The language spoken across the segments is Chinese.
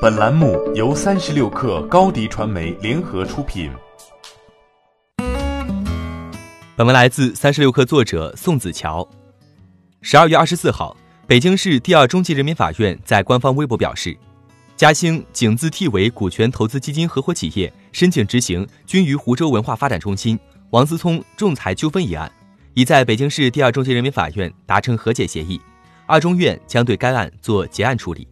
本栏目由三十六氪高低传媒联合出品。本文来自三十六氪作者宋子乔。十二月二十四号，北京市第二中级人民法院在官方微博表示，嘉兴景字 T 为股权投资基金合伙企业申请执行均于湖州文化发展中心王思聪仲裁纠纷一案，已在北京市第二中级人民法院达成和解协议，二中院将对该案做结案处理。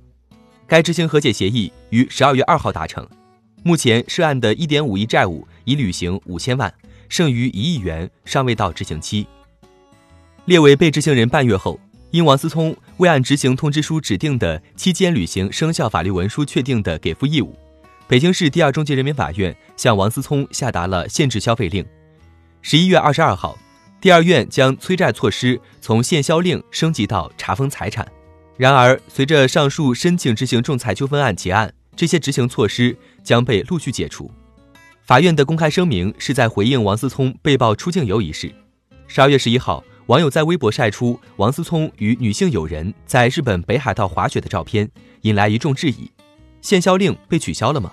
该执行和解协议于十二月二号达成，目前涉案的一点五亿债务已履行五千万，剩余一亿元尚未到执行期。列为被执行人半月后，因王思聪未按执行通知书指定的期间履行生效法律文书确定的给付义务，北京市第二中级人民法院向王思聪下达了限制消费令。十一月二十二号，第二院将催债措施从限销令升级到查封财产。然而，随着上述申请执行仲裁纠纷案结案，这些执行措施将被陆续解除。法院的公开声明是在回应王思聪被曝出境游一事。十二月十一号，网友在微博晒出王思聪与女性友人在日本北海道滑雪的照片，引来一众质疑：限销令被取消了吗？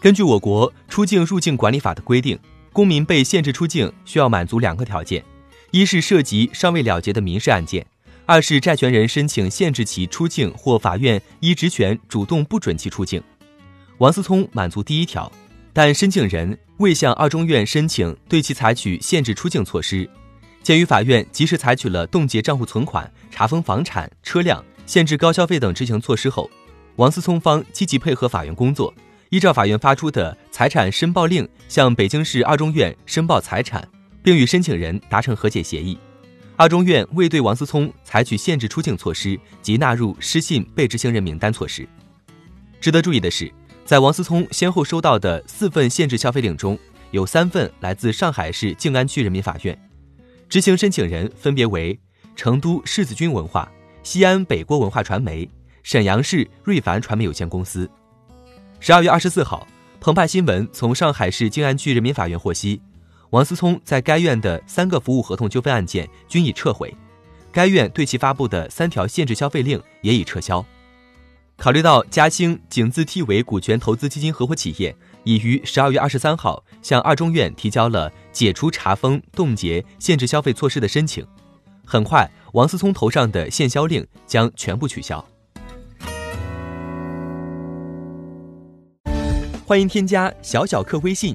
根据我国出境入境管理法的规定，公民被限制出境需要满足两个条件：一是涉及尚未了结的民事案件。二是债权人申请限制其出境，或法院依职权主动不准其出境。王思聪满足第一条，但申请人未向二中院申请对其采取限制出境措施。鉴于法院及时采取了冻结账户存款、查封房产、车辆、限制高消费等执行措施后，王思聪方积极配合法院工作，依照法院发出的财产申报令向北京市二中院申报财产，并与申请人达成和解协议。二中院未对王思聪采取限制出境措施及纳入失信被执行人名单措施。值得注意的是，在王思聪先后收到的四份限制消费令中，有三份来自上海市静安区人民法院，执行申请人分别为成都世子君文化、西安北郭文化传媒、沈阳市瑞凡传媒有限公司。十二月二十四号，澎湃新闻从上海市静安区人民法院获悉。王思聪在该院的三个服务合同纠纷案件均已撤回，该院对其发布的三条限制消费令也已撤销。考虑到嘉兴景字 T 为股权投资基金合伙企业已于十二月二十三号向二中院提交了解除查封、冻结限制消费措施的申请，很快王思聪头上的限销令将全部取消。欢迎添加小小客微信。